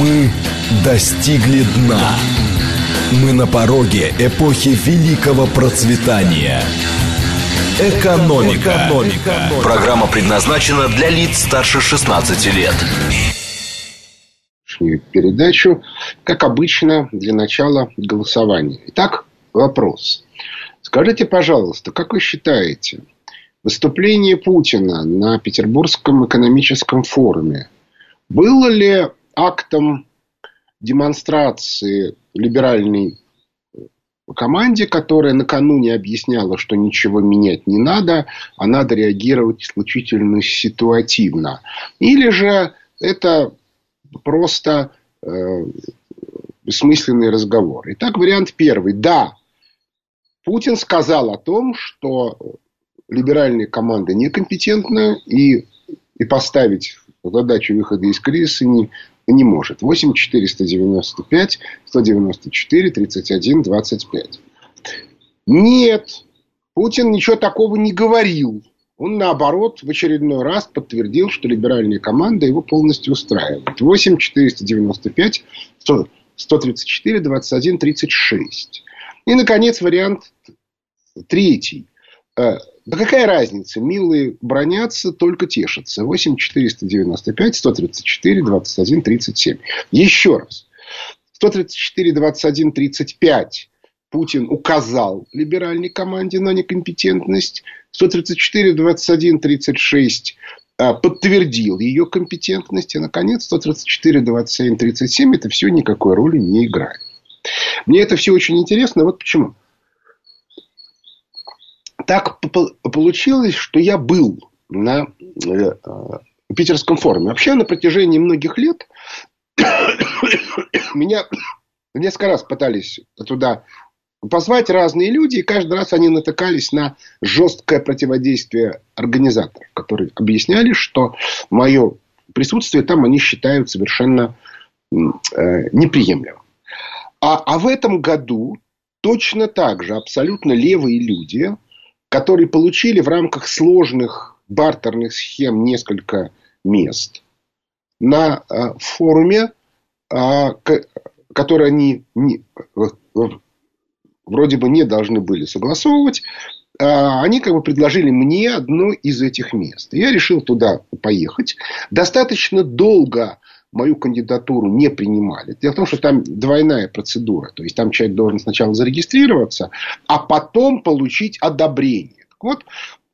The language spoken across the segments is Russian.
Мы достигли дна. Мы на пороге эпохи великого процветания. Экономика. Экономика. Программа предназначена для лиц старше 16 лет. Передачу, как обычно, для начала голосования. Итак, вопрос. Скажите, пожалуйста, как вы считаете, выступление Путина на Петербургском экономическом форуме было ли актом демонстрации либеральной команде, которая накануне объясняла, что ничего менять не надо, а надо реагировать исключительно ситуативно. Или же это просто э, бессмысленный разговор. Итак, вариант первый. Да, Путин сказал о том, что либеральная команда некомпетентна и, и поставить задачу выхода из кризиса не, не может. 8 495 194 31 25. Нет, Путин ничего такого не говорил. Он, наоборот, в очередной раз подтвердил, что либеральная команда его полностью устраивает. 8 495 134 21 36. И, наконец, вариант третий. Да какая разница? Милые бронятся, только тешатся. 8 495 134 21 37. Еще раз. 134 21 35 Путин указал либеральной команде на некомпетентность. 134 21 36 подтвердил ее компетентность. И, наконец, 134 27 37 это все никакой роли не играет. Мне это все очень интересно. Вот почему так получилось, что я был на э, питерском форуме. Вообще на протяжении многих лет меня несколько раз пытались туда позвать разные люди, и каждый раз они натыкались на жесткое противодействие организаторов, которые объясняли, что мое присутствие там они считают совершенно э, неприемлемым. А, а в этом году точно так же абсолютно левые люди которые получили в рамках сложных бартерных схем несколько мест на э, форуме, а, который они не, вроде бы не должны были согласовывать, а, они как бы предложили мне одно из этих мест. Я решил туда поехать. Достаточно долго мою кандидатуру не принимали. Дело в том, что там двойная процедура. То есть, там человек должен сначала зарегистрироваться, а потом получить одобрение. Так вот,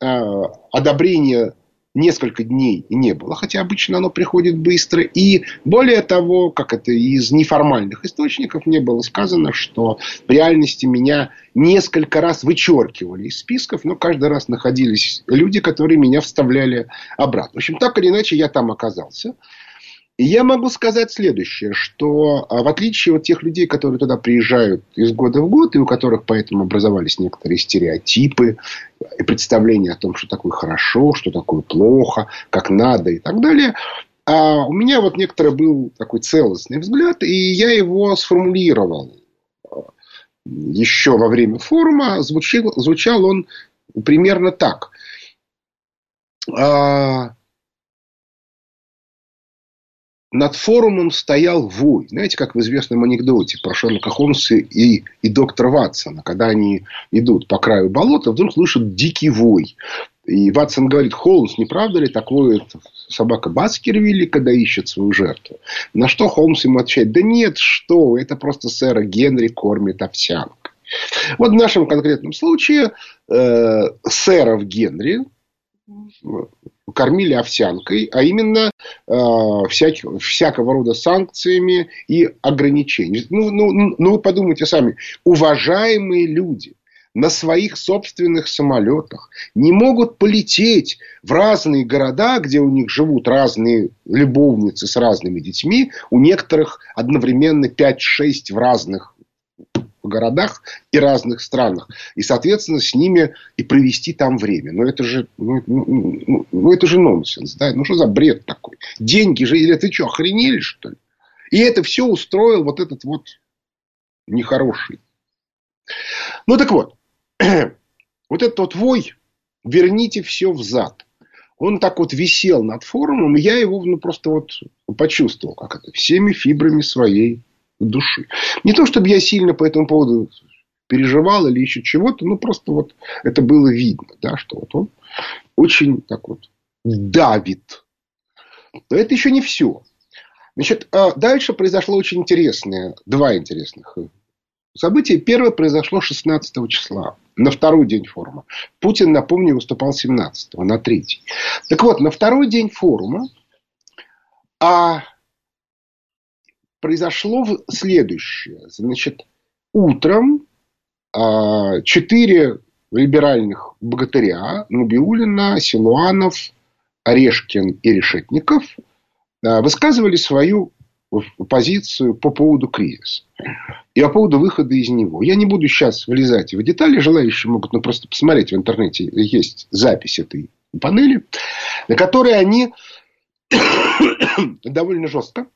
э, одобрение несколько дней не было, хотя обычно оно приходит быстро. И более того, как это из неформальных источников мне было сказано, что в реальности меня несколько раз вычеркивали из списков, но каждый раз находились люди, которые меня вставляли обратно. В общем, так или иначе, я там оказался. Я могу сказать следующее, что а, в отличие от тех людей, которые туда приезжают из года в год, и у которых поэтому образовались некоторые стереотипы и представления о том, что такое хорошо, что такое плохо, как надо и так далее, а у меня вот некоторый был такой целостный взгляд, и я его сформулировал еще во время форума. Звучал, звучал он примерно так а, – над форумом стоял вой. Знаете, как в известном анекдоте про Шерлока Холмса и, и доктора Ватсона. Когда они идут по краю болота, вдруг слышат дикий вой. И Ватсон говорит, Холмс, не правда ли такое собака Баскервилли, когда ищет свою жертву? На что Холмс ему отвечает, да нет, что, это просто сэра Генри кормит овсянкой. Вот в нашем конкретном случае э, сэров Генри кормили овсянкой, а именно э, всяк, всякого рода санкциями и ограничениями. Ну, ну, ну, вы подумайте сами. Уважаемые люди на своих собственных самолетах не могут полететь в разные города, где у них живут разные любовницы с разными детьми, у некоторых одновременно 5-6 в разных городах и разных странах. И, соответственно, с ними и провести там время. Но это же, ну, ну, ну, ну это же нонсенс. Да? Ну, что за бред такой? Деньги же, или ты что, охренели, что ли? И это все устроил вот этот вот нехороший. Ну, так вот. Вот этот вот вой, верните все взад. он так вот висел над форумом, и я его ну, просто вот почувствовал, как это, всеми фибрами своей души. Не то, чтобы я сильно по этому поводу переживал или еще чего-то, ну, просто вот это было видно, да, что вот он очень так вот давит. Но это еще не все. Значит, а дальше произошло очень интересное, два интересных события. Первое произошло 16 числа, на второй день форума. Путин, напомню, выступал 17 на третий. Так вот, на второй день форума а, произошло следующее. Значит, утром а, четыре либеральных богатыря Набиулина, Силуанов, Орешкин и Решетников а, высказывали свою позицию по поводу кризиса и по поводу выхода из него. Я не буду сейчас влезать в детали. Желающие могут ну, просто посмотреть в интернете. Есть запись этой панели, на которой они довольно жестко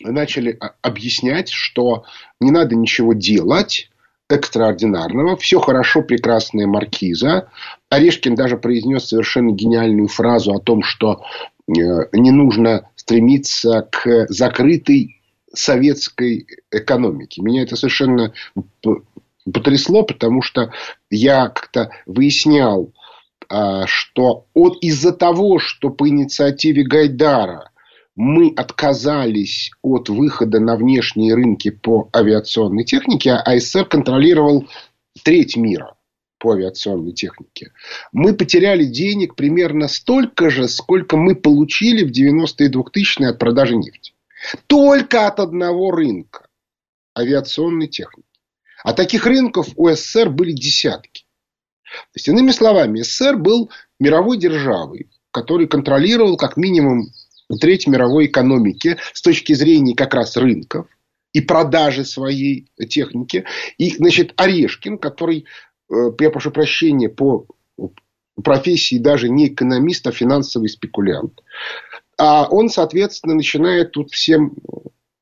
начали объяснять, что не надо ничего делать экстраординарного. Все хорошо, прекрасная маркиза. Орешкин даже произнес совершенно гениальную фразу о том, что э, не нужно стремиться к закрытой советской экономике. Меня это совершенно потрясло, потому что я как-то выяснял, а, что от, из-за того, что по инициативе Гайдара мы отказались от выхода на внешние рынки по авиационной технике, а СССР контролировал треть мира по авиационной технике. Мы потеряли денег примерно столько же, сколько мы получили в 90-е и 2000-е от продажи нефти. Только от одного рынка авиационной техники. А таких рынков у СССР были десятки. То есть, иными словами, СССР был мировой державой, который контролировал как минимум треть мировой экономики с точки зрения как раз рынков и продажи своей техники. И, значит, Орешкин, который, э, я прошу прощения, по профессии даже не экономист, а финансовый спекулянт. А он, соответственно, начинает тут всем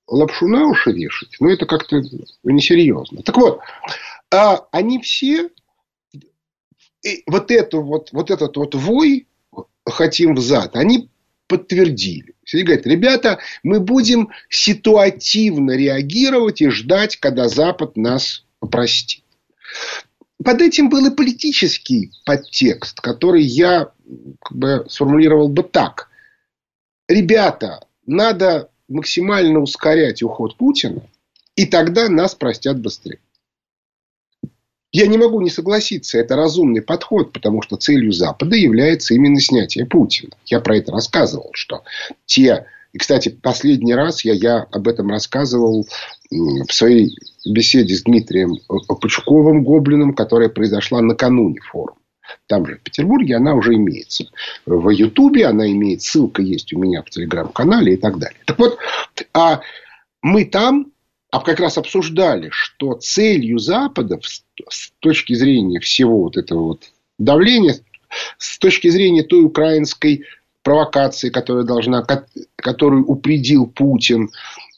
лапшу на уши вешать. Но это как-то несерьезно. Так вот, а они все вот, эту, вот, вот этот вот вой хотим взад, они подтвердили. Все говорят, ребята, мы будем ситуативно реагировать и ждать, когда Запад нас простит. Под этим был и политический подтекст, который я как бы, сформулировал бы так. Ребята, надо максимально ускорять уход Путина, и тогда нас простят быстрее. Я не могу не согласиться, это разумный подход, потому что целью Запада является именно снятие Путина. Я про это рассказывал, что те... И, кстати, последний раз я, я об этом рассказывал в своей беседе с Дмитрием Пучковым Гоблиным, которая произошла накануне форума. Там же в Петербурге она уже имеется. В Ютубе она имеет, ссылка есть у меня в Телеграм-канале и так далее. Так вот, а мы там а как раз обсуждали, что целью Запада с точки зрения всего вот этого вот давления, с точки зрения той украинской провокации, которая должна, которую упредил Путин,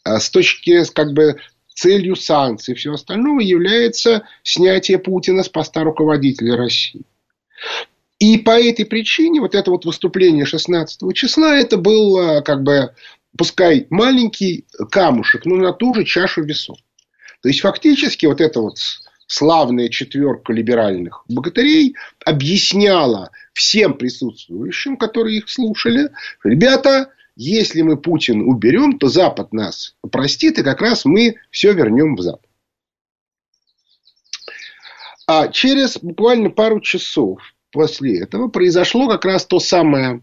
а с точки как бы целью санкций и всего остального является снятие Путина с поста руководителя России. И по этой причине вот это вот выступление 16 числа, это был как бы пускай маленький камушек, но на ту же чашу весов. То есть, фактически, вот эта вот славная четверка либеральных богатырей объясняла всем присутствующим, которые их слушали, ребята, если мы Путин уберем, то Запад нас простит, и как раз мы все вернем в Запад. А через буквально пару часов после этого произошло как раз то самое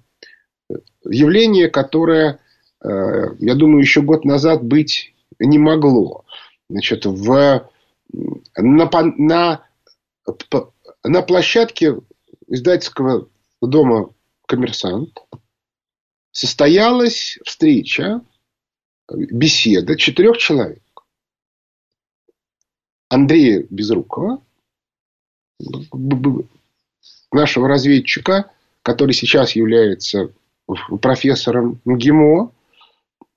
явление, которое я думаю, еще год назад быть не могло. Значит, в, на, на, на площадке издательского дома «Коммерсант» состоялась встреча, беседа четырех человек. Андрея Безрукова, нашего разведчика, который сейчас является профессором МГИМО, Э,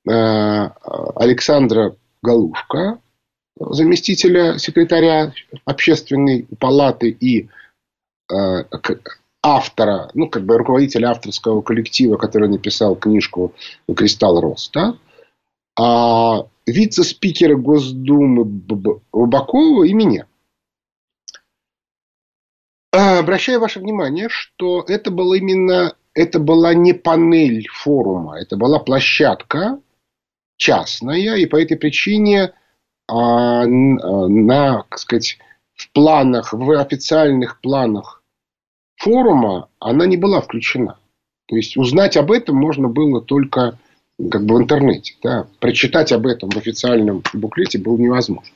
Александра Галушка, заместителя секретаря общественной палаты и э, автора, ну, как бы руководителя авторского коллектива, который написал книжку «Кристалл Рос», да? а вице-спикера Госдумы Бабакова и меня. Обращаю ваше внимание, что это было именно это была не панель форума, это была площадка частная, и по этой причине а, на, так сказать, в планах, в официальных планах форума она не была включена. То есть узнать об этом можно было только как бы в интернете. Да? Прочитать об этом в официальном буклете было невозможно.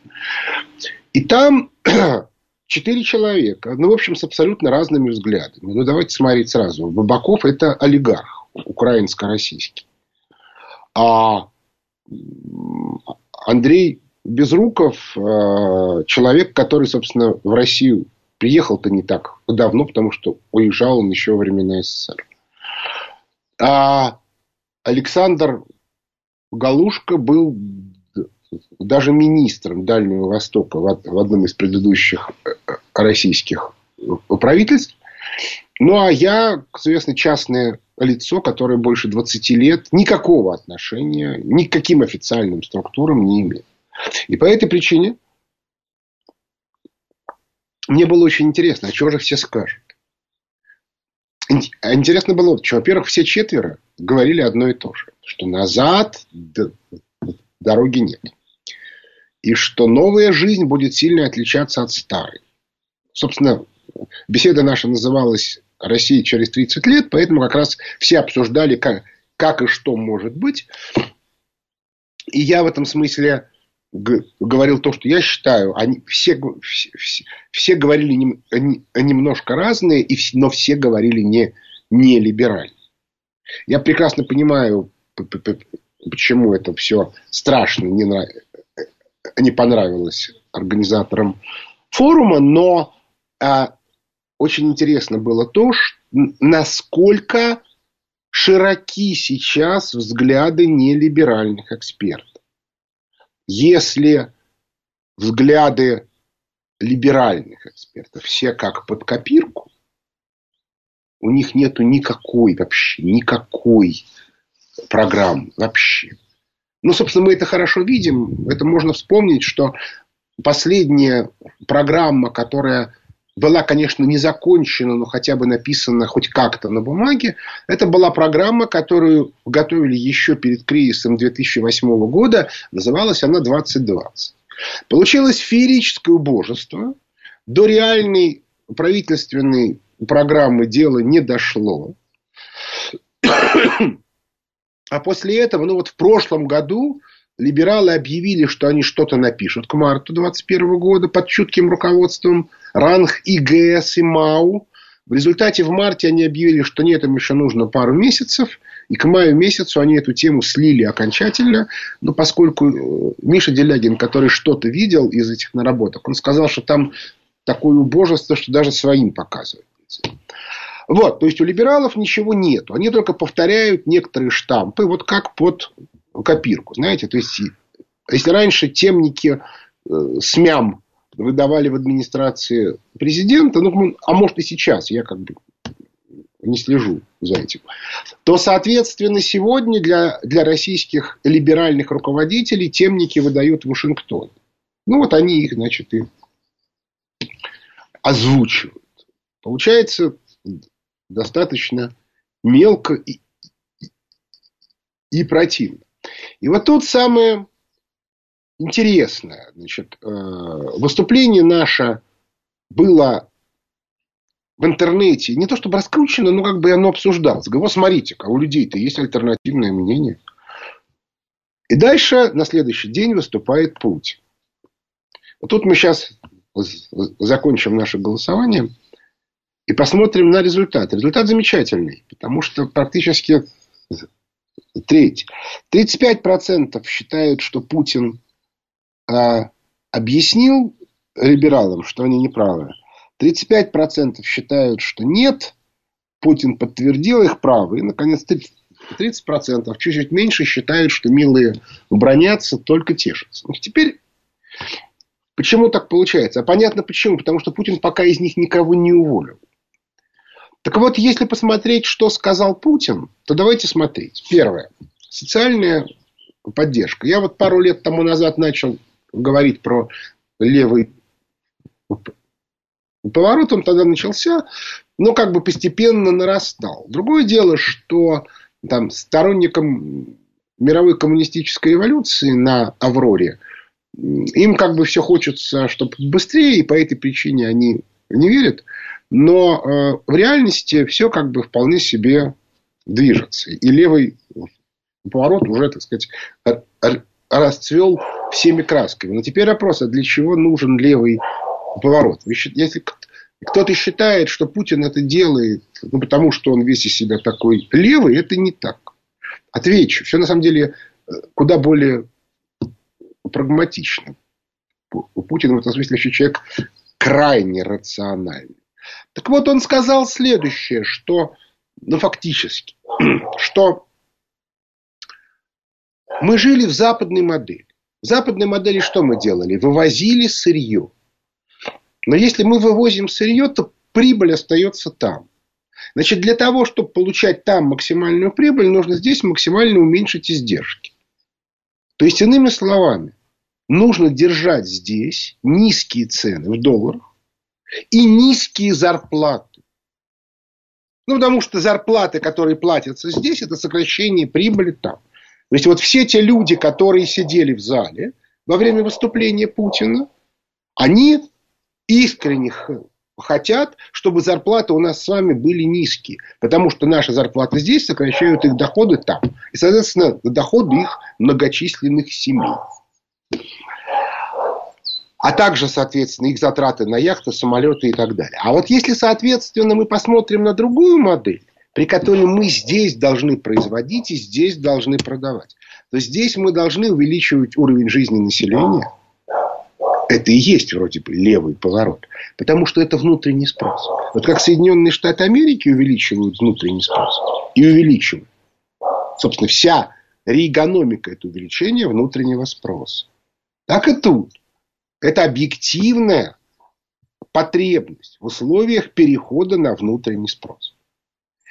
И там четыре человека, ну, в общем, с абсолютно разными взглядами. Ну, давайте смотреть сразу. Бабаков – это олигарх украинско-российский. А Андрей Безруков э, – человек, который, собственно, в Россию приехал-то не так давно, потому что уезжал он еще во времена СССР. А Александр Галушка был даже министром Дальнего Востока в одном из предыдущих э, российских правительств. Ну, а я, соответственно, частное лицо, которое больше 20 лет никакого отношения ни к каким официальным структурам не имеет. И по этой причине мне было очень интересно, а что же все скажут. Интересно было, что, во-первых, все четверо говорили одно и то же, что назад дороги нет. И что новая жизнь будет сильно отличаться от старой. Собственно, беседа наша называлась «Россия через 30 лет», поэтому как раз все обсуждали, как, как и что может быть. И я в этом смысле говорил то, что я считаю, они все, все, все говорили не, не, немножко разные, и, но все говорили не, не либерально. Я прекрасно понимаю, почему это все страшно не, нрав... не понравилось организаторам форума, но а, очень интересно было то, насколько широки сейчас взгляды нелиберальных экспертов. Если взгляды либеральных экспертов все как под копирку, у них нету никакой вообще, никакой программы вообще. Ну, собственно, мы это хорошо видим. Это можно вспомнить, что последняя программа, которая была, конечно, не закончена, но хотя бы написана хоть как-то на бумаге. Это была программа, которую готовили еще перед кризисом 2008 года. Называлась она «2020». Получилось феерическое убожество. До реальной правительственной программы дело не дошло. А после этого, ну вот в прошлом году либералы объявили, что они что-то напишут к марту 2021 года под чутким руководством ранг ИГС и МАУ. В результате в марте они объявили, что нет, им еще нужно пару месяцев. И к маю месяцу они эту тему слили окончательно. Но поскольку э, Миша Делягин, который что-то видел из этих наработок, он сказал, что там такое убожество, что даже своим показывают. Вот, то есть у либералов ничего нет. Они только повторяют некоторые штампы, вот как под копирку. Знаете, то есть, если раньше темники э, СМЯМ выдавали в администрации президента, ну, а может и сейчас, я как бы не слежу за этим, то, соответственно, сегодня для, для российских либеральных руководителей темники выдают в Вашингтон. Ну, вот они их, значит, и озвучивают. Получается достаточно мелко и, и противно. И вот тут самое интересное. Значит, э, выступление наше было в интернете не то чтобы раскручено, но как бы оно обсуждалось. Говорю, вот смотрите-ка, у людей-то есть альтернативное мнение. И дальше на следующий день выступает Путин. Вот тут мы сейчас закончим наше голосование и посмотрим на результат. Результат замечательный, потому что практически треть. 35% считают, что Путин а, объяснил либералам, что они неправы. 35% считают, что нет. Путин подтвердил их право. И, наконец, 30%, чуть-чуть меньше, считают, что милые бронятся, только тешатся. Ну, теперь, почему так получается? А понятно почему. Потому что Путин пока из них никого не уволил. Так вот, если посмотреть, что сказал Путин, то давайте смотреть. Первое. Социальная поддержка. Я вот пару лет тому назад начал говорить про левый поворот, он тогда начался, но как бы постепенно нарастал. Другое дело, что там, сторонникам мировой коммунистической эволюции на Авроре, им как бы все хочется, чтобы быстрее, и по этой причине они не верят. Но э, в реальности все как бы вполне себе движется. И левый поворот уже, так сказать, расцвел всеми красками. Но теперь вопрос, а для чего нужен левый поворот? Если кто-то считает, что Путин это делает, ну, потому что он весь из себя такой левый, это не так. Отвечу. Все на самом деле э, куда более прагматично. У Путина в этом смысле еще человек крайне рациональный. Так вот, он сказал следующее, что, ну, фактически, что мы жили в западной модели. В западной модели что мы делали? Вывозили сырье. Но если мы вывозим сырье, то прибыль остается там. Значит, для того, чтобы получать там максимальную прибыль, нужно здесь максимально уменьшить издержки. То есть, иными словами, нужно держать здесь низкие цены в долларах и низкие зарплаты. Ну, потому что зарплаты, которые платятся здесь, это сокращение прибыли там. То есть, вот все те люди, которые сидели в зале во время выступления Путина, они искренне хотят, чтобы зарплаты у нас с вами были низкие. Потому что наши зарплаты здесь сокращают их доходы там. И, соответственно, доходы их многочисленных семей. А также, соответственно, их затраты на яхты, самолеты и так далее. А вот если, соответственно, мы посмотрим на другую модель, при которой мы здесь должны производить и здесь должны продавать, то здесь мы должны увеличивать уровень жизни населения – это и есть вроде бы левый поворот. Потому что это внутренний спрос. Вот как Соединенные Штаты Америки увеличивают внутренний спрос. И увеличивают. Собственно, вся реэкономика – это увеличение внутреннего спроса. Так и тут. Это объективная потребность в условиях перехода на внутренний спрос.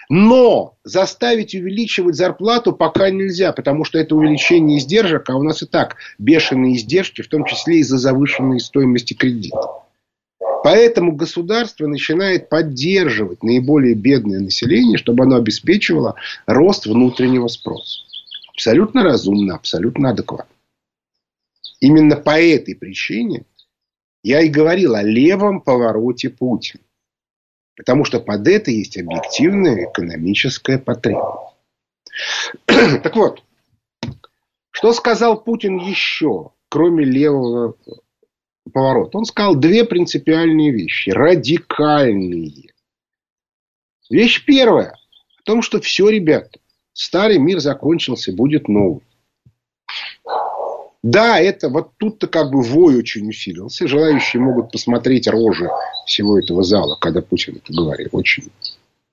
Но заставить увеличивать зарплату пока нельзя, потому что это увеличение издержек, а у нас и так бешеные издержки, в том числе из-за завышенной стоимости кредита. Поэтому государство начинает поддерживать наиболее бедное население, чтобы оно обеспечивало рост внутреннего спроса. Абсолютно разумно, абсолютно адекватно. Именно по этой причине я и говорил о левом повороте Путина. Потому что под это есть объективная экономическая потребность. Так вот, что сказал Путин еще, кроме левого поворота? Он сказал две принципиальные вещи, радикальные. Вещь первая, о том, что все, ребята, старый мир закончился, будет новый. Да, это вот тут-то как бы вой очень усилился. Желающие могут посмотреть рожи всего этого зала, когда Путин это говорил. Очень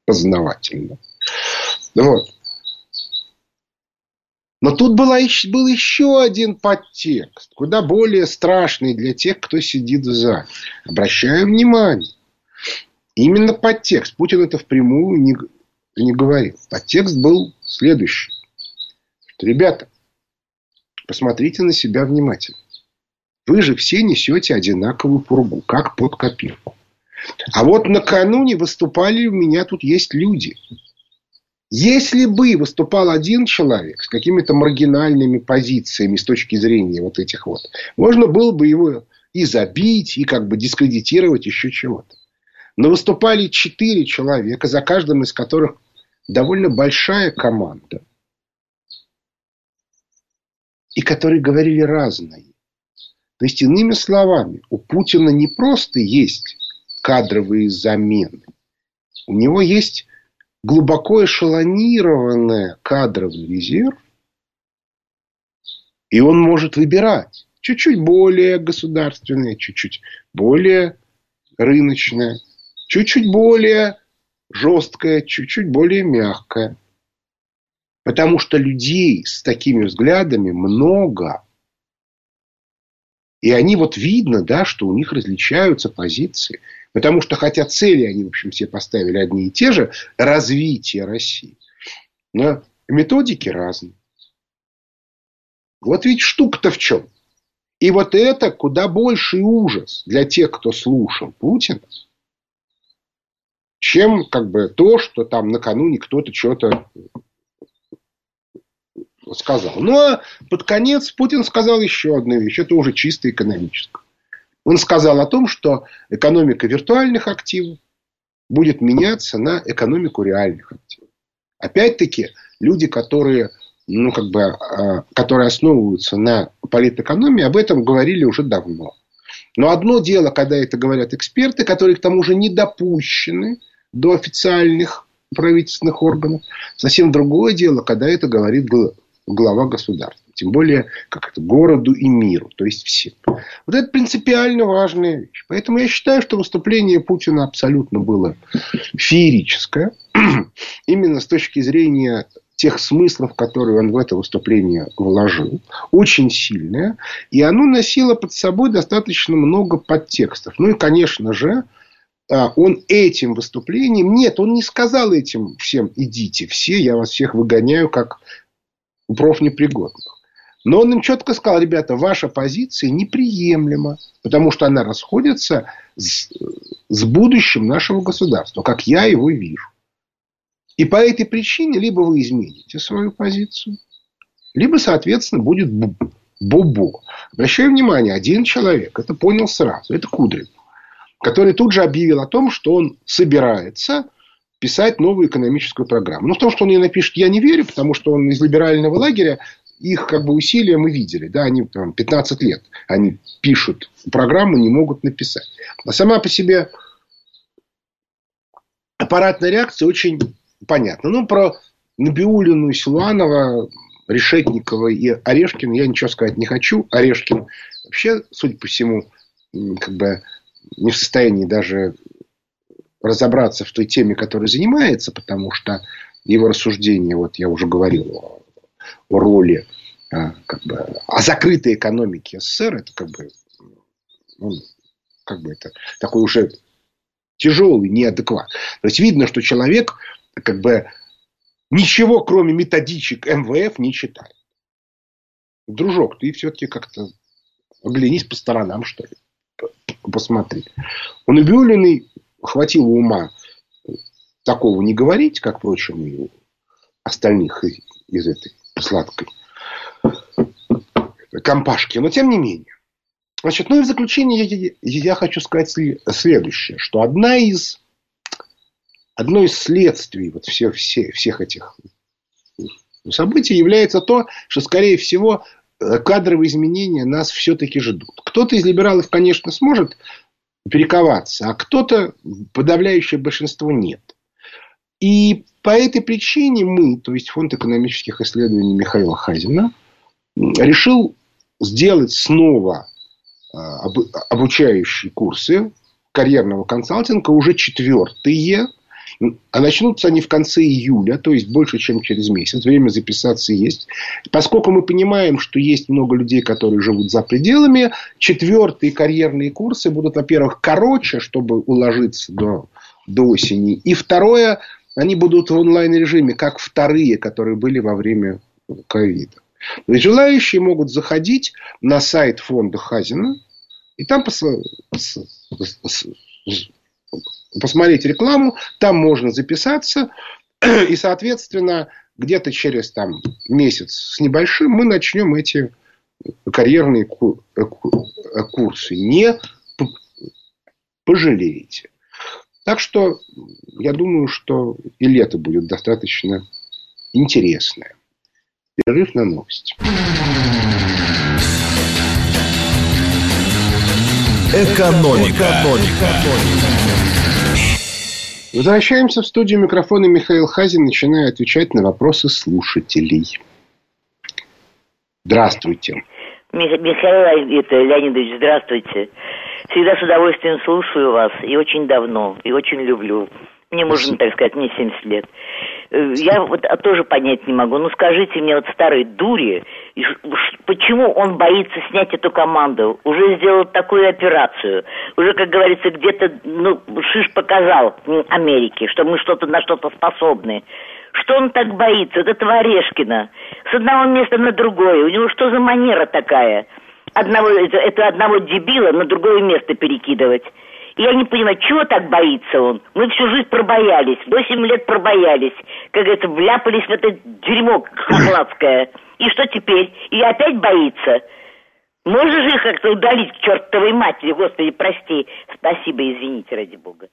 познавательно. Вот. Но тут была, был еще один подтекст, куда более страшный для тех, кто сидит в зале. Обращаю внимание. Именно подтекст. Путин это впрямую не, не говорил. Подтекст был следующий. Что, ребята, Посмотрите на себя внимательно. Вы же все несете одинаковую пургу, как под копирку. А вот накануне выступали у меня тут есть люди. Если бы выступал один человек с какими-то маргинальными позициями с точки зрения вот этих вот, можно было бы его и забить, и как бы дискредитировать еще чего-то. Но выступали четыре человека, за каждым из которых довольно большая команда и которые говорили разное. То есть, иными словами, у Путина не просто есть кадровые замены. У него есть глубоко эшелонированный кадровый резерв, и он может выбирать чуть-чуть более государственное, чуть-чуть более рыночное, чуть-чуть более жесткое, чуть-чуть более мягкое. Потому что людей с такими взглядами много. И они вот видно, да, что у них различаются позиции. Потому что, хотя цели они, в общем, все поставили одни и те же, развитие России, но методики разные. Вот ведь штука-то в чем. И вот это куда больший ужас для тех, кто слушал Путина, чем как бы то, что там накануне кто-то что-то сказал. Ну, а под конец Путин сказал еще одну вещь. Это уже чисто экономическое. Он сказал о том, что экономика виртуальных активов будет меняться на экономику реальных активов. Опять-таки, люди, которые ну, как бы, а, которые основываются на политэкономии, об этом говорили уже давно. Но одно дело, когда это говорят эксперты, которые к тому же не допущены до официальных правительственных органов. Совсем другое дело, когда это говорит глава государства. Тем более, как это, городу и миру, то есть всем. Вот это принципиально важная вещь. Поэтому я считаю, что выступление Путина абсолютно было феерическое. Именно с точки зрения тех смыслов, которые он в это выступление вложил, очень сильное. И оно носило под собой достаточно много подтекстов. Ну и, конечно же, а, он этим выступлением... Нет, он не сказал этим всем «идите все, я вас всех выгоняю как профнепригодных». Но он им четко сказал, ребята, ваша позиция неприемлема, потому что она расходится с, с будущим нашего государства, как я его вижу. И по этой причине либо вы измените свою позицию, либо, соответственно, будет бобо. Обращаю внимание, один человек это понял сразу. Это Кудрин, который тут же объявил о том, что он собирается писать новую экономическую программу. Но в том, что он ее напишет, я не верю, потому что он из либерального лагеря, их как бы усилия мы видели. Да, они там, 15 лет они пишут программу, не могут написать. А сама по себе аппаратная реакция очень понятно. Ну, про Набиулину, Силуанова, Решетникова и Орешкина я ничего сказать не хочу. Орешкин вообще, судя по всему, как бы не в состоянии даже разобраться в той теме, которой занимается, потому что его рассуждения, вот я уже говорил о, о роли, а, как бы, о закрытой экономике СССР, это как бы, ну, как бы это такой уже тяжелый неадекват. То есть видно, что человек как бы ничего, кроме методичек МВФ, не читает. Дружок, ты все-таки как-то оглянись по сторонам, что ли. Посмотри. У Набиулиной хватило ума такого не говорить, как, впрочем, и остальных из этой сладкой компашки. Но тем не менее. Значит, ну и в заключение я, я хочу сказать следующее, что одна из одно из следствий вот всех, всех, всех этих событий является то, что, скорее всего, э, кадровые изменения нас все-таки ждут. Кто-то из либералов, конечно, сможет перековаться, а кто-то, подавляющее большинство, нет. И по этой причине мы, то есть Фонд экономических исследований Михаила Хазина, решил сделать снова э, обучающие курсы карьерного консалтинга, уже четвертые, а начнутся они в конце июля, то есть больше, чем через месяц. Время записаться есть. Поскольку мы понимаем, что есть много людей, которые живут за пределами, четвертые карьерные курсы будут, во-первых, короче, чтобы уложиться до, до осени. И второе, они будут в онлайн-режиме, как вторые, которые были во время ковида. Желающие могут заходить на сайт фонда Хазина и там посмотреть рекламу, там можно записаться, и, соответственно, где-то через там, месяц с небольшим мы начнем эти карьерные э, э, курсы. Не пожалеете. Так что я думаю, что и лето будет достаточно интересное. Перерыв на новости. Экономика. Экономика. Возвращаемся в студию микрофона Михаил Хазин, начиная отвечать на вопросы слушателей. Здравствуйте. Михаил это, Леонидович, здравствуйте. Всегда с удовольствием слушаю вас, и очень давно, и очень люблю. Мне можно, так сказать, мне 70 лет. Э, я вот а тоже понять не могу. Ну, скажите мне, вот старой дури, почему он боится снять эту команду? Уже сделал такую операцию. Уже, как говорится, где-то, ну, Шиш показал Америке, что мы что-то на что-то способны. Что он так боится? Это Орешкина. С одного места на другое. У него что за манера такая? Одного, это одного дебила на другое место перекидывать. Я не понимаю, чего так боится он? Мы всю жизнь пробоялись, восемь лет пробоялись. Как это, вляпались в это дерьмо хохладское. И что теперь? И опять боится? Можно же их как-то удалить к чертовой матери, Господи, прости. Спасибо, извините, ради Бога.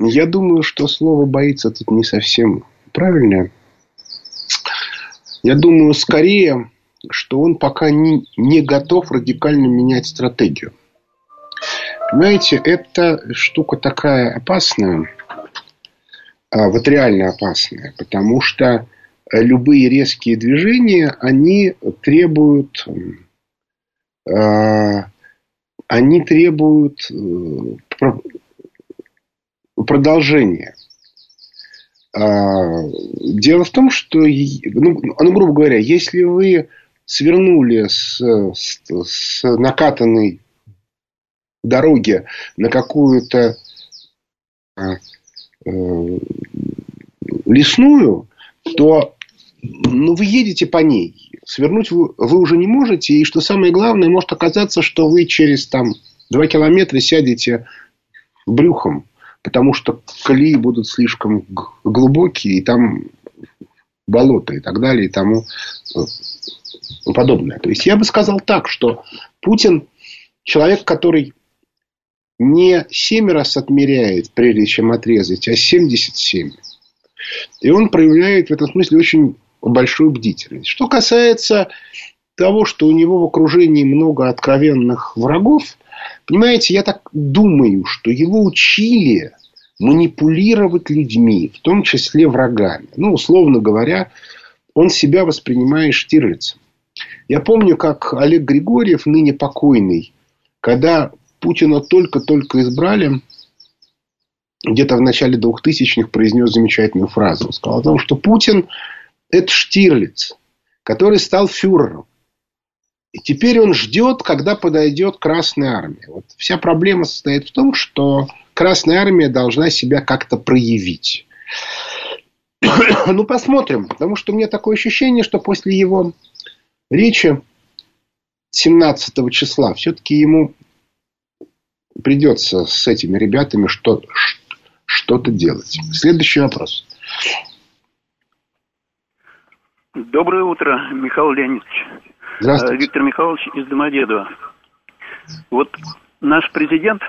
Я думаю, что слово «боится» тут не совсем правильное. Я думаю, скорее, что он пока не, не готов радикально менять стратегию. Понимаете, эта штука такая опасная, а, вот реально опасная, потому что любые резкие движения, они требуют, а, они требуют э, продолжения. А, дело в том, что, ну, ну грубо говоря, если вы свернули с, с, с накатанной дороги на какую-то а, э, лесную, то ну, вы едете по ней. Свернуть вы, вы уже не можете. И что самое главное, может оказаться, что вы через там, два километра сядете брюхом потому что колеи будут слишком глубокие, и там болото и так далее, и тому э, подобное. То есть, я бы сказал так, что Путин человек, который не 7 раз отмеряет, прежде чем отрезать, а 77. И он проявляет в этом смысле очень большую бдительность. Что касается того, что у него в окружении много откровенных врагов, Понимаете, я так думаю, что его учили манипулировать людьми, в том числе врагами. Ну, условно говоря, он себя воспринимает Штирлицем. Я помню, как Олег Григорьев, ныне покойный, когда Путина только-только избрали, где-то в начале 2000-х произнес замечательную фразу. Он сказал о том, что Путин – это Штирлиц, который стал фюрером. И теперь он ждет, когда подойдет Красная Армия. Вот вся проблема состоит в том, что Красная Армия должна себя как-то проявить. ну, посмотрим. Потому что у меня такое ощущение, что после его речи 17 числа все-таки ему придется с этими ребятами что- что-то делать. Следующий вопрос. Доброе утро, Михаил Леонидович. Здравствуйте. Э, Виктор Михайлович из Домодедова. Вот наш президент,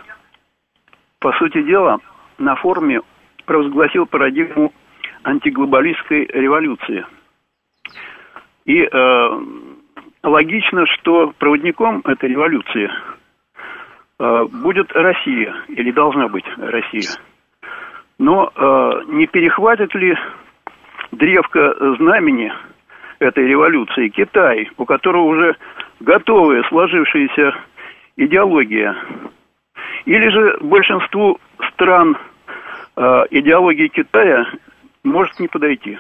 по сути дела, на форуме провозгласил парадигму антиглобалистской революции. И э, логично, что проводником этой революции будет Россия, или должна быть Россия. Но э, не перехватит ли древко знамени этой революции Китай, у которого уже готовая сложившаяся идеология. Или же большинству стран э, идеология Китая может не подойти.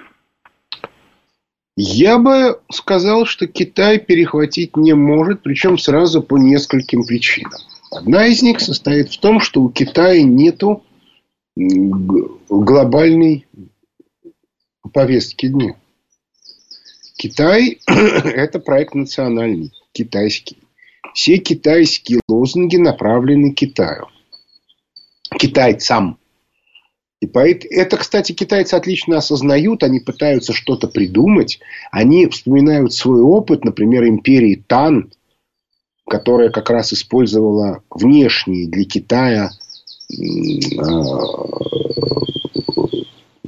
Я бы сказал, что Китай перехватить не может, причем сразу по нескольким причинам. Одна из них состоит в том, что у Китая нету глобальной повестки дня. Китай – это проект национальный, китайский. Все китайские лозунги направлены Китаю. Китайцам. И поэтому, это, кстати, китайцы отлично осознают, они пытаются что-то придумать. Они вспоминают свой опыт, например, империи Тан, которая как раз использовала внешние для Китая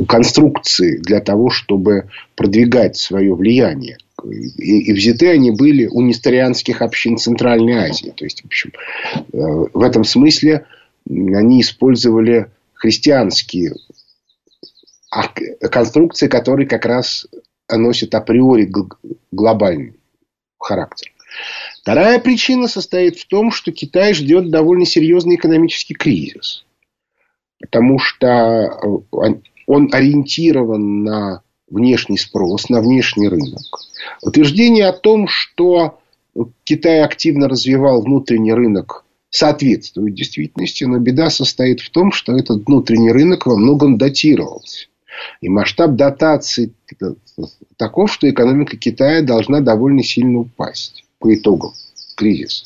конструкции для того, чтобы продвигать свое влияние. И, и взяты они были у несторианских общин Центральной Азии. То есть, в общем, э, в этом смысле они использовали христианские конструкции, которые как раз носят априори глобальный характер. Вторая причина состоит в том, что Китай ждет довольно серьезный экономический кризис. Потому что э, он ориентирован на внешний спрос, на внешний рынок. Утверждение о том, что Китай активно развивал внутренний рынок, соответствует действительности, но беда состоит в том, что этот внутренний рынок во многом датировался. И масштаб дотаций таков, что экономика Китая должна довольно сильно упасть по итогам кризиса.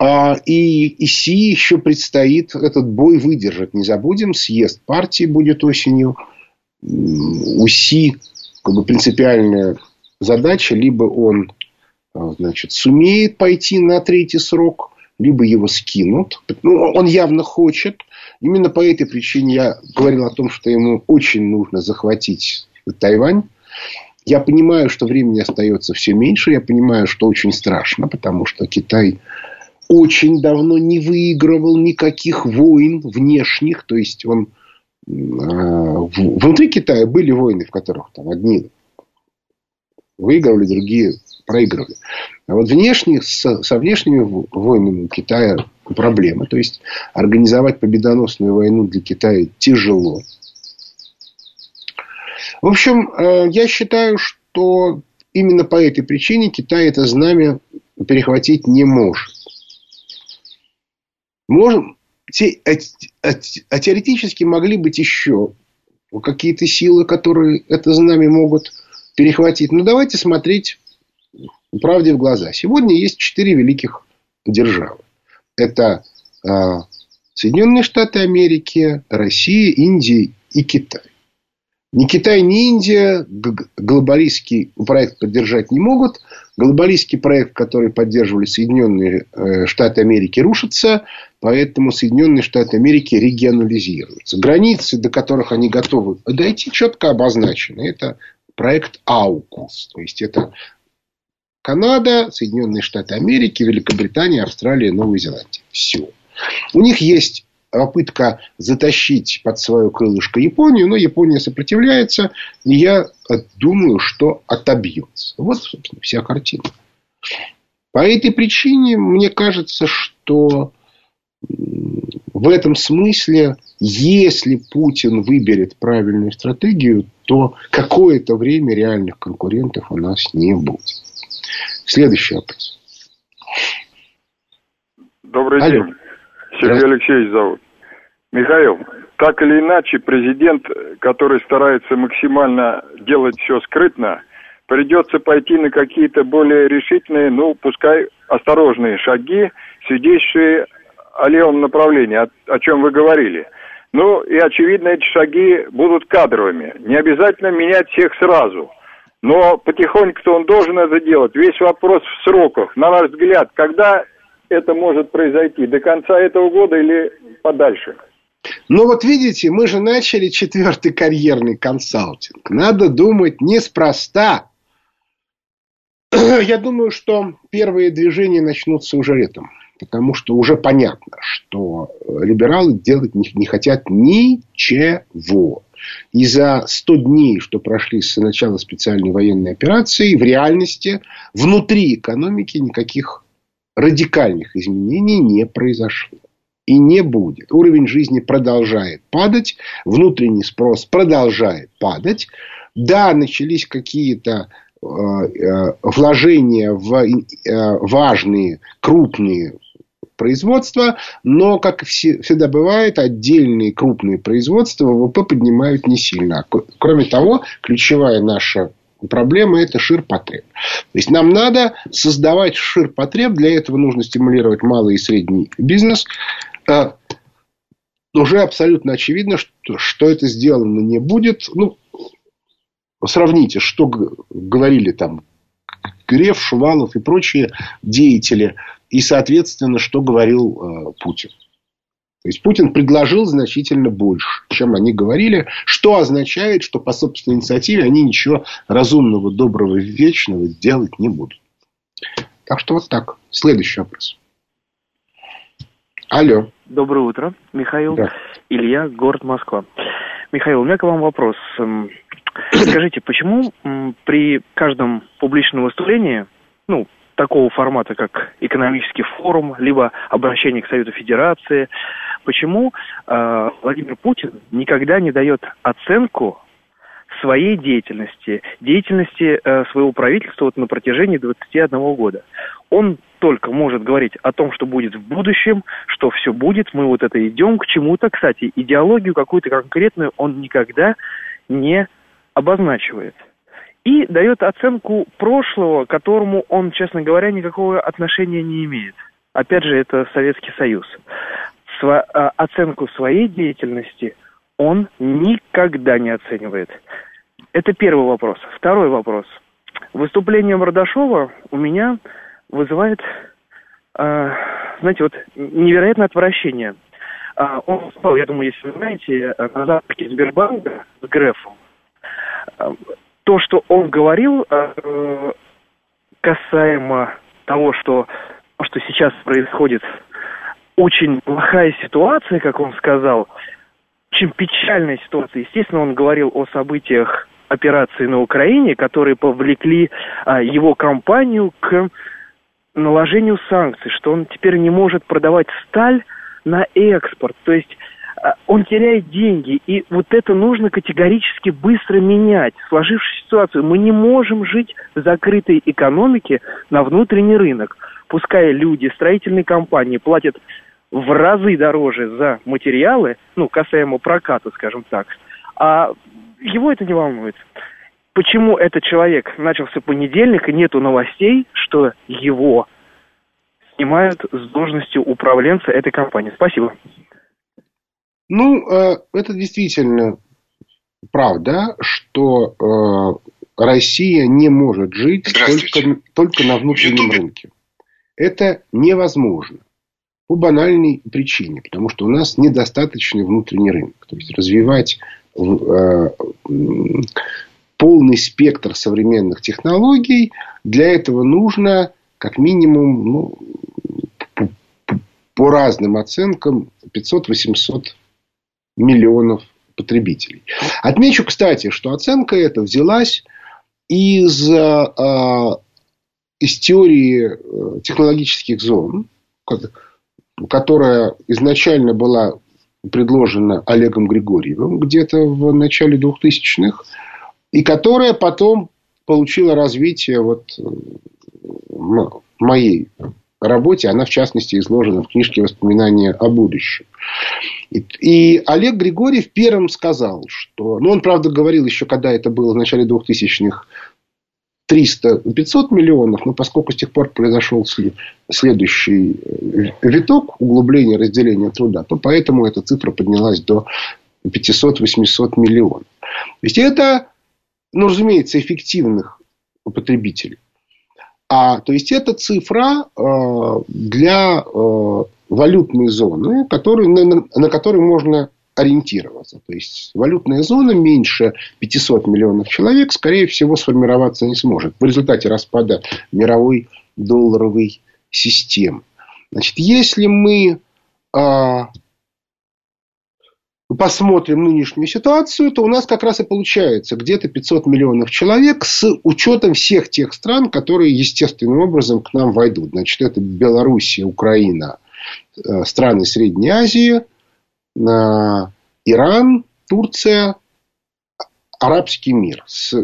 А, и, и Си еще предстоит этот бой выдержать. Не забудем, съезд партии будет осенью. У Си как бы принципиальная задача, либо он а, значит, сумеет пойти на третий срок, либо его скинут. Ну, он явно хочет. Именно по этой причине я говорил о том, что ему очень нужно захватить Тайвань. Я понимаю, что времени остается все меньше. Я понимаю, что очень страшно, потому что Китай очень давно не выигрывал никаких войн внешних. То есть, он э, внутри Китая были войны, в которых там одни выигрывали, другие проигрывали. А вот внешних, со, внешними войнами Китая проблемы. То есть, организовать победоносную войну для Китая тяжело. В общем, э, я считаю, что именно по этой причине Китай это знамя перехватить не может. Можем, те, а, а, а теоретически могли быть еще какие-то силы, которые это знамя могут перехватить. Но давайте смотреть правде в глаза. Сегодня есть четыре великих державы. Это э, Соединенные Штаты Америки, Россия, Индия и Китай. Ни Китай, ни Индия глобалистский проект поддержать не могут. Глобалистский проект, который поддерживали Соединенные э, Штаты Америки, рушится. Поэтому Соединенные Штаты Америки регионализируются. Границы, до которых они готовы дойти, четко обозначены. Это проект АУКУС. То есть, это Канада, Соединенные Штаты Америки, Великобритания, Австралия, Новая Зеландия. Все. У них есть попытка затащить под свое крылышко Японию, но Япония сопротивляется, и я думаю, что отобьется. Вот, собственно, вся картина. По этой причине мне кажется, что в этом смысле, если Путин выберет правильную стратегию, то какое-то время реальных конкурентов у нас не будет. Следующий вопрос. Добрый Алло. день. Сергей Алексеевич зовут. Михаил, так или иначе, президент, который старается максимально делать все скрытно, придется пойти на какие-то более решительные, ну, пускай осторожные шаги, свидетельствующие о левом направлении, о, о чем вы говорили. Ну, и, очевидно, эти шаги будут кадровыми. Не обязательно менять всех сразу. Но потихоньку-то он должен это делать. Весь вопрос в сроках. На ваш взгляд, когда это может произойти? До конца этого года или подальше? Ну вот видите, мы же начали четвертый карьерный консалтинг. Надо думать неспроста. Я думаю, что первые движения начнутся уже летом. Потому что уже понятно, что либералы делать не, не хотят ничего. И за 100 дней, что прошли с начала специальной военной операции, в реальности внутри экономики никаких радикальных изменений не произошло. И не будет. Уровень жизни продолжает падать. Внутренний спрос продолжает падать. Да, начались какие-то э, э, вложения в э, важные, крупные производства, но, как всегда бывает, отдельные крупные производства ВВП поднимают не сильно. Кроме того, ключевая наша проблема – это ширпотреб. То есть, нам надо создавать ширпотреб. Для этого нужно стимулировать малый и средний бизнес. А, уже абсолютно очевидно, что, что это сделано не будет. Ну, сравните, что говорили там Греф, Шувалов и прочие деятели. И, соответственно, что говорил э, Путин. То есть Путин предложил значительно больше, чем они говорили, что означает, что по собственной инициативе они ничего разумного, доброго, вечного делать не будут. Так что вот так. Следующий вопрос. Алло. Доброе утро, Михаил. Да. Илья, город Москва. Михаил, у меня к вам вопрос. Эм, скажите, почему при каждом публичном выступлении, ну, такого формата, как экономический форум, либо обращение к Совету Федерации. Почему э, Владимир Путин никогда не дает оценку своей деятельности, деятельности э, своего правительства вот на протяжении 21 года. Он только может говорить о том, что будет в будущем, что все будет, мы вот это идем к чему-то. Кстати, идеологию какую-то конкретную он никогда не обозначивает. И дает оценку прошлого, к которому он, честно говоря, никакого отношения не имеет. Опять же, это Советский Союз. Сво- а, оценку своей деятельности он никогда не оценивает. Это первый вопрос. Второй вопрос. Выступление Мордашова у меня вызывает, э, знаете, вот невероятное отвращение. Э, он спал, я думаю, если вы знаете, на запуске Сбербанка с Грефом. Э, то, что он говорил э, касаемо того, что, что сейчас происходит, очень плохая ситуация, как он сказал, очень печальная ситуация. Естественно, он говорил о событиях операции на Украине, которые повлекли а, его компанию к наложению санкций, что он теперь не может продавать сталь на экспорт. То есть а, он теряет деньги, и вот это нужно категорически быстро менять. Сложившуюся ситуацию. Мы не можем жить в закрытой экономике на внутренний рынок. Пускай люди, строительные компании платят в разы дороже за материалы, ну, касаемо проката, скажем так, а его это не волнует. Почему этот человек начался понедельник, и нету новостей, что его снимают с должности управленца этой компании? Спасибо. Ну, э, это действительно правда, что э, Россия не может жить только, только на внутреннем рынке. Это невозможно. По банальной причине, потому что у нас недостаточный внутренний рынок. То есть развивать э, полный спектр современных технологий, для этого нужно как минимум ну, по, по разным оценкам 500-800 миллионов потребителей. Отмечу, кстати, что оценка эта взялась из, э, из теории э, технологических зон, которая изначально была предложена Олегом Григорьевым где-то в начале 2000-х, и которая потом получила развитие вот моей работе. Она, в частности, изложена в книжке «Воспоминания о будущем». И, и Олег Григорьев первым сказал, что... Ну, он, правда, говорил еще, когда это было в начале 2000-х, 300-500 миллионов, но поскольку с тех пор произошел следующий э, виток углубления разделения труда, то поэтому эта цифра поднялась до 500-800 миллионов. То есть это, ну, разумеется, эффективных потребителей. А, то есть это цифра э, для э, валютной зоны, который, на, на которой можно ориентироваться. То есть валютная зона меньше 500 миллионов человек, скорее всего, сформироваться не сможет в результате распада мировой долларовой системы. Значит, если мы э, посмотрим нынешнюю ситуацию, то у нас как раз и получается где-то 500 миллионов человек с учетом всех тех стран, которые естественным образом к нам войдут. Значит, это Белоруссия, Украина, э, страны Средней Азии, Иран, Турция, арабский мир с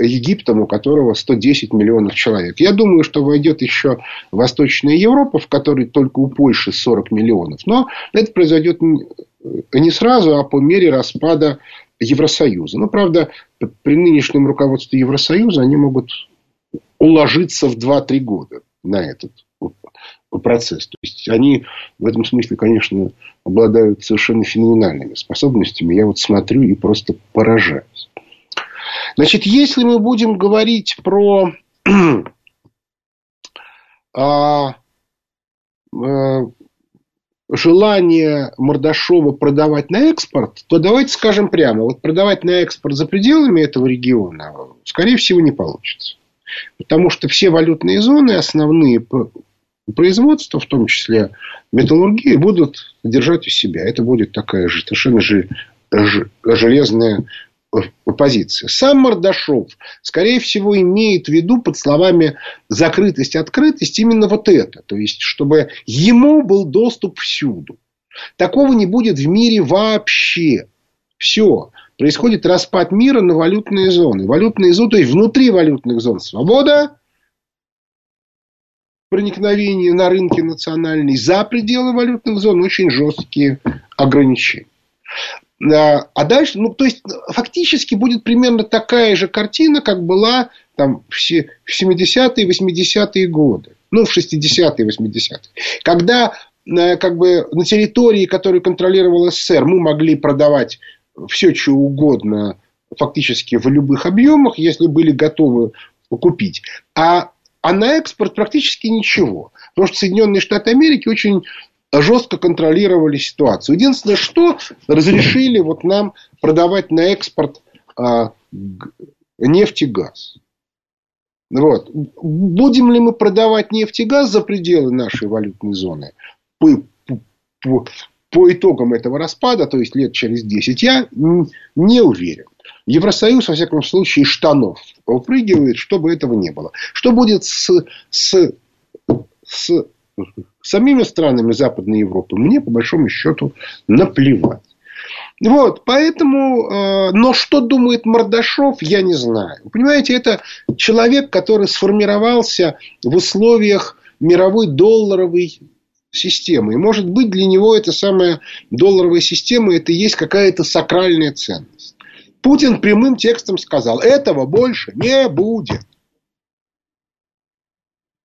Египтом, у которого 110 миллионов человек. Я думаю, что войдет еще Восточная Европа, в которой только у Польши 40 миллионов. Но это произойдет не сразу, а по мере распада Евросоюза. Но, правда, при нынешнем руководстве Евросоюза они могут уложиться в 2-3 года на этот процесс. То есть они в этом смысле, конечно, обладают совершенно феноменальными способностями. Я вот смотрю и просто поражаюсь. Значит, если мы будем говорить про а, а, желание Мордашова продавать на экспорт, то давайте скажем прямо, вот продавать на экспорт за пределами этого региона, скорее всего, не получится. Потому что все валютные зоны основные производства, в том числе металлургии, будут держать у себя. Это будет такая же совершенно же, железная позиция. Сам Мордашов, скорее всего, имеет в виду под словами закрытость, открытость именно вот это. То есть, чтобы ему был доступ всюду. Такого не будет в мире вообще. Все. происходит распад мира на валютные зоны. Валютные зоны, то есть внутри валютных зон свобода, проникновение на рынки национальные, за пределы валютных зон очень жесткие ограничения. А дальше, ну, то есть, фактически будет примерно такая же картина, как была там, в 70-е, 80-е годы. Ну, в 60-е, 80-е. Когда э, как бы, на территории, которую контролировал СССР, мы могли продавать все, что угодно, фактически в любых объемах, если были готовы купить. А, а на экспорт практически ничего. Потому что Соединенные Штаты Америки очень жестко контролировали ситуацию. Единственное, что разрешили вот нам продавать на экспорт а, нефть и газ. Вот. Будем ли мы продавать нефть и газ за пределы нашей валютной зоны по, по, по итогам этого распада, то есть лет через 10, я не уверен. Евросоюз, во всяком случае, штанов выпрыгивает, чтобы этого не было. Что будет с, с, с самими странами Западной Европы, мне по большому счету наплевать. Вот, поэтому, э, но что думает Мордашов, я не знаю. Понимаете, это человек, который сформировался в условиях мировой долларовой системы. И может быть для него эта самая долларовая система это есть какая-то сакральная ценность. Путин прямым текстом сказал, этого больше не будет.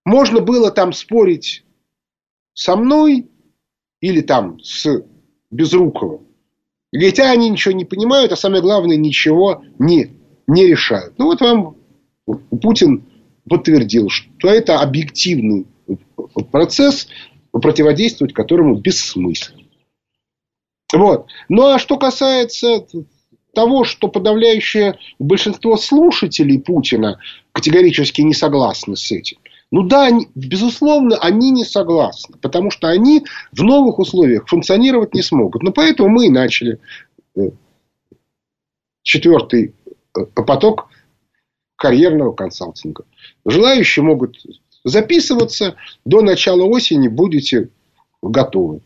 Можно было там спорить со мной или там с Безруковым. Хотя они ничего не понимают, а самое главное, ничего не, не решают. Ну, вот вам Путин подтвердил, что это объективный процесс, противодействовать которому бессмысленно. Вот. Ну, а что касается того, что подавляющее большинство слушателей Путина категорически не согласны с этим – ну да, безусловно, они не согласны, потому что они в новых условиях функционировать не смогут. Но поэтому мы и начали э, четвертый э, поток карьерного консалтинга. Желающие могут записываться. До начала осени будете готовы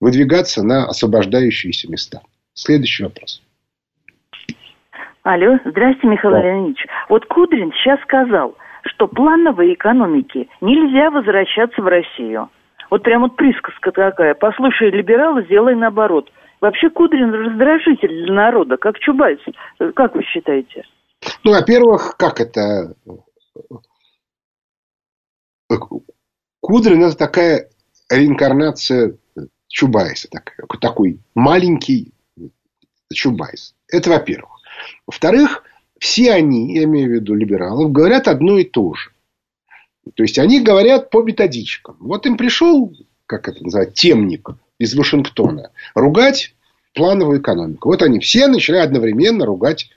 выдвигаться на освобождающиеся места. Следующий вопрос. Алло, здрасте, Михаил да. Леонидович. Вот Кудрин сейчас сказал, что плановой экономике нельзя возвращаться в Россию. Вот прям вот присказка такая. Послушай, либералы, сделай наоборот. Вообще Кудрин раздражитель для народа, как Чубайс. Как вы считаете? Ну, во-первых, как это... Кудрин – это такая реинкарнация Чубайса. Такой маленький Чубайс. Это во-первых. Во-вторых, все они, я имею в виду либералов, говорят одно и то же. То есть, они говорят по методичкам. Вот им пришел, как это называется, темник из Вашингтона, ругать плановую экономику. Вот они все начали одновременно ругать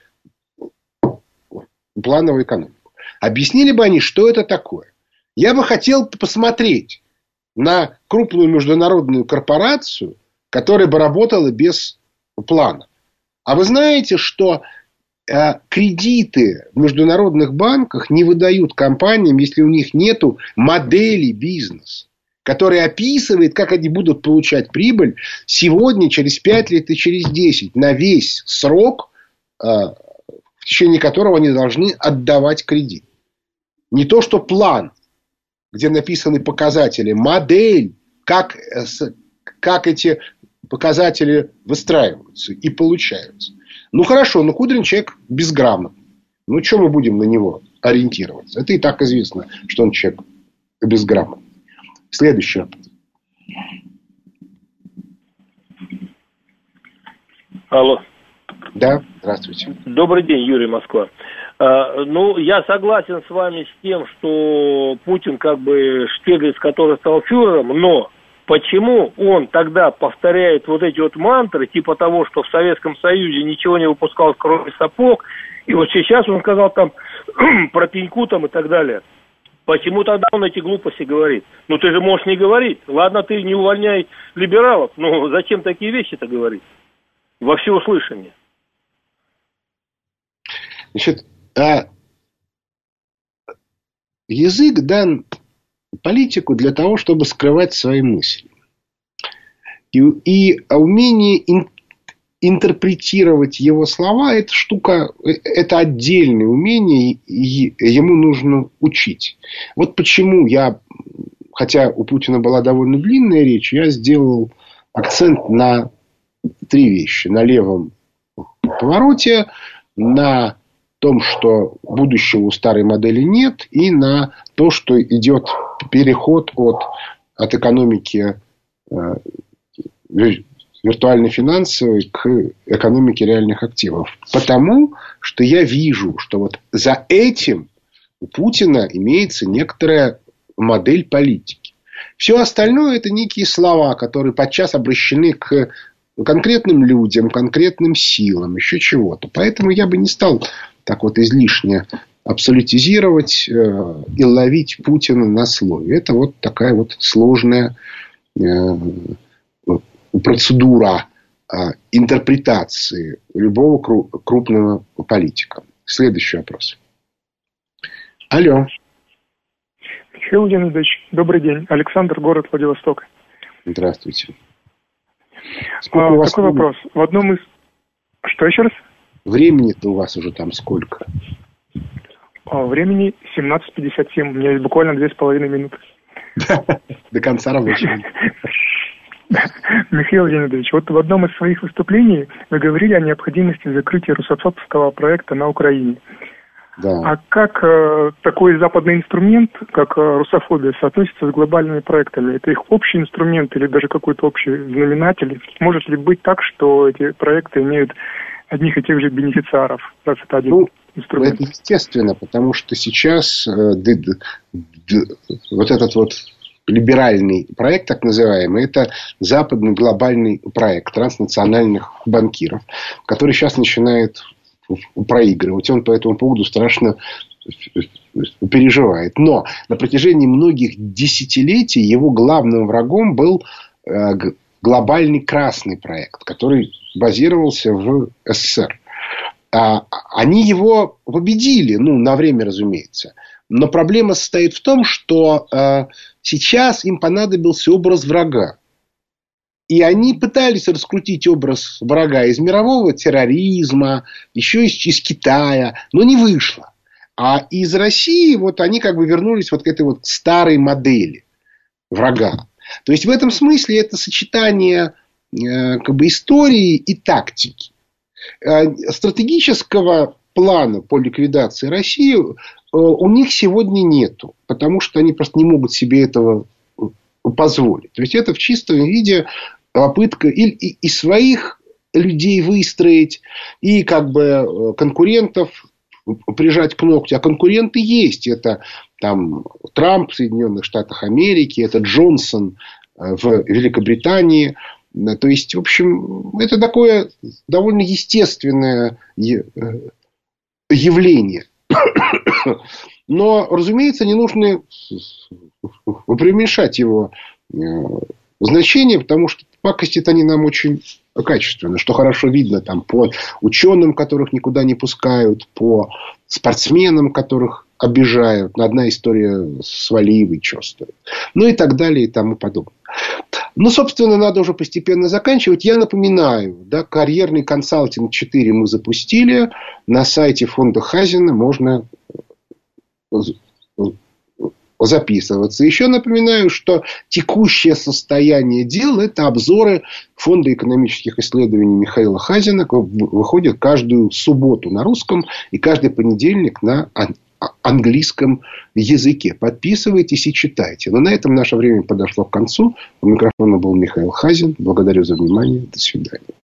плановую экономику. Объяснили бы они, что это такое. Я бы хотел посмотреть на крупную международную корпорацию, которая бы работала без плана. А вы знаете, что а кредиты в международных банках не выдают компаниям, если у них нет модели бизнеса, которая описывает, как они будут получать прибыль сегодня, через 5 лет и через 10, на весь срок, а, в течение которого они должны отдавать кредит. Не то, что план, где написаны показатели, модель, как, э, как эти показатели выстраиваются и получаются. Ну хорошо, но Кудрин человек безграмотный. Ну, что мы будем на него ориентироваться? Это и так известно, что он человек безграмотный. Следующий вопрос. Алло. Да, здравствуйте. Добрый день, Юрий Москва. А, ну, я согласен с вами с тем, что Путин как бы Штеглиц, который стал фюрером, но Почему он тогда повторяет вот эти вот мантры, типа того, что в Советском Союзе ничего не выпускал, кроме сапог, и вот сейчас он сказал там про пеньку там и так далее. Почему тогда он эти глупости говорит? Ну, ты же можешь не говорить. Ладно, ты не увольняй либералов, но зачем такие вещи-то говорить? Во всеуслышание. Значит, а язык дан политику для того, чтобы скрывать свои мысли. И, и умение ин, интерпретировать его слова, это штука, это отдельное умение, и ему нужно учить. Вот почему я, хотя у Путина была довольно длинная речь, я сделал акцент на три вещи. На левом повороте, на том, что будущего у старой модели нет, и на то, что идет переход от, от экономики э, виртуальной финансовой к экономике реальных активов. Потому что я вижу, что вот за этим у Путина имеется некоторая модель политики. Все остальное это некие слова, которые подчас обращены к конкретным людям, конкретным силам, еще чего-то. Поэтому я бы не стал так вот излишне абсолютизировать э, и ловить Путина на слове. Это вот такая вот сложная э, процедура э, интерпретации любого крупного политика. Следующий вопрос. Алло. Михаил Леонидович, добрый день. Александр, город Владивосток. Здравствуйте. Сколько а, у вас такой вопрос. В одном из... Что еще раз? Времени-то у вас уже там сколько? А, времени 17.57. У меня есть буквально две с половиной минуты. До конца рабочего. Михаил Леонидович, вот в одном из своих выступлений вы говорили о необходимости закрытия русофобского проекта на Украине. Да. А как э, такой западный инструмент, как э, русофобия, соотносится с глобальными проектами? Это их общий инструмент или даже какой-то общий знаменатель? Может ли быть так, что эти проекты имеют одних и тех же бенефициаров, раз это один ну, инструмент? Это естественно, потому что сейчас э, д, д, д, вот этот вот либеральный проект, так называемый, это западный глобальный проект транснациональных банкиров, который сейчас начинает проигрывать. Он по этому поводу страшно переживает. Но на протяжении многих десятилетий его главным врагом был э, глобальный красный проект, который базировался в СССР. А, они его победили, ну, на время, разумеется. Но проблема состоит в том, что э, сейчас им понадобился образ врага. И они пытались раскрутить образ врага из мирового терроризма, еще из, из Китая, но не вышло. А из России вот они как бы вернулись вот к этой вот старой модели врага. То есть в этом смысле это сочетание как бы истории и тактики. Э, стратегического плана по ликвидации России э, у них сегодня нету, потому что они просто не могут себе этого позволить. То есть это в чистом виде попытка и, и, и своих людей выстроить, и как бы э, конкурентов прижать к ногтю. А конкуренты есть. Это там Трамп в Соединенных Штатах Америки, это Джонсон э, в Великобритании. То есть, в общем, это такое довольно естественное э, явление. Но, разумеется, не нужно преуменьшать его значение, потому что пакостят они нам очень качественно, что хорошо видно там по ученым, которых никуда не пускают, по спортсменам, которых обижают. Одна история с Валиевой что стоит. Ну и так далее и тому подобное. Ну, собственно, надо уже постепенно заканчивать. Я напоминаю, да, карьерный консалтинг 4 мы запустили. На сайте фонда Хазина можно записываться. Еще напоминаю, что текущее состояние дел – это обзоры Фонда экономических исследований Михаила Хазина. Выходят каждую субботу на русском и каждый понедельник на английском языке. Подписывайтесь и читайте. Но на этом наше время подошло к концу. У микрофона был Михаил Хазин. Благодарю за внимание. До свидания.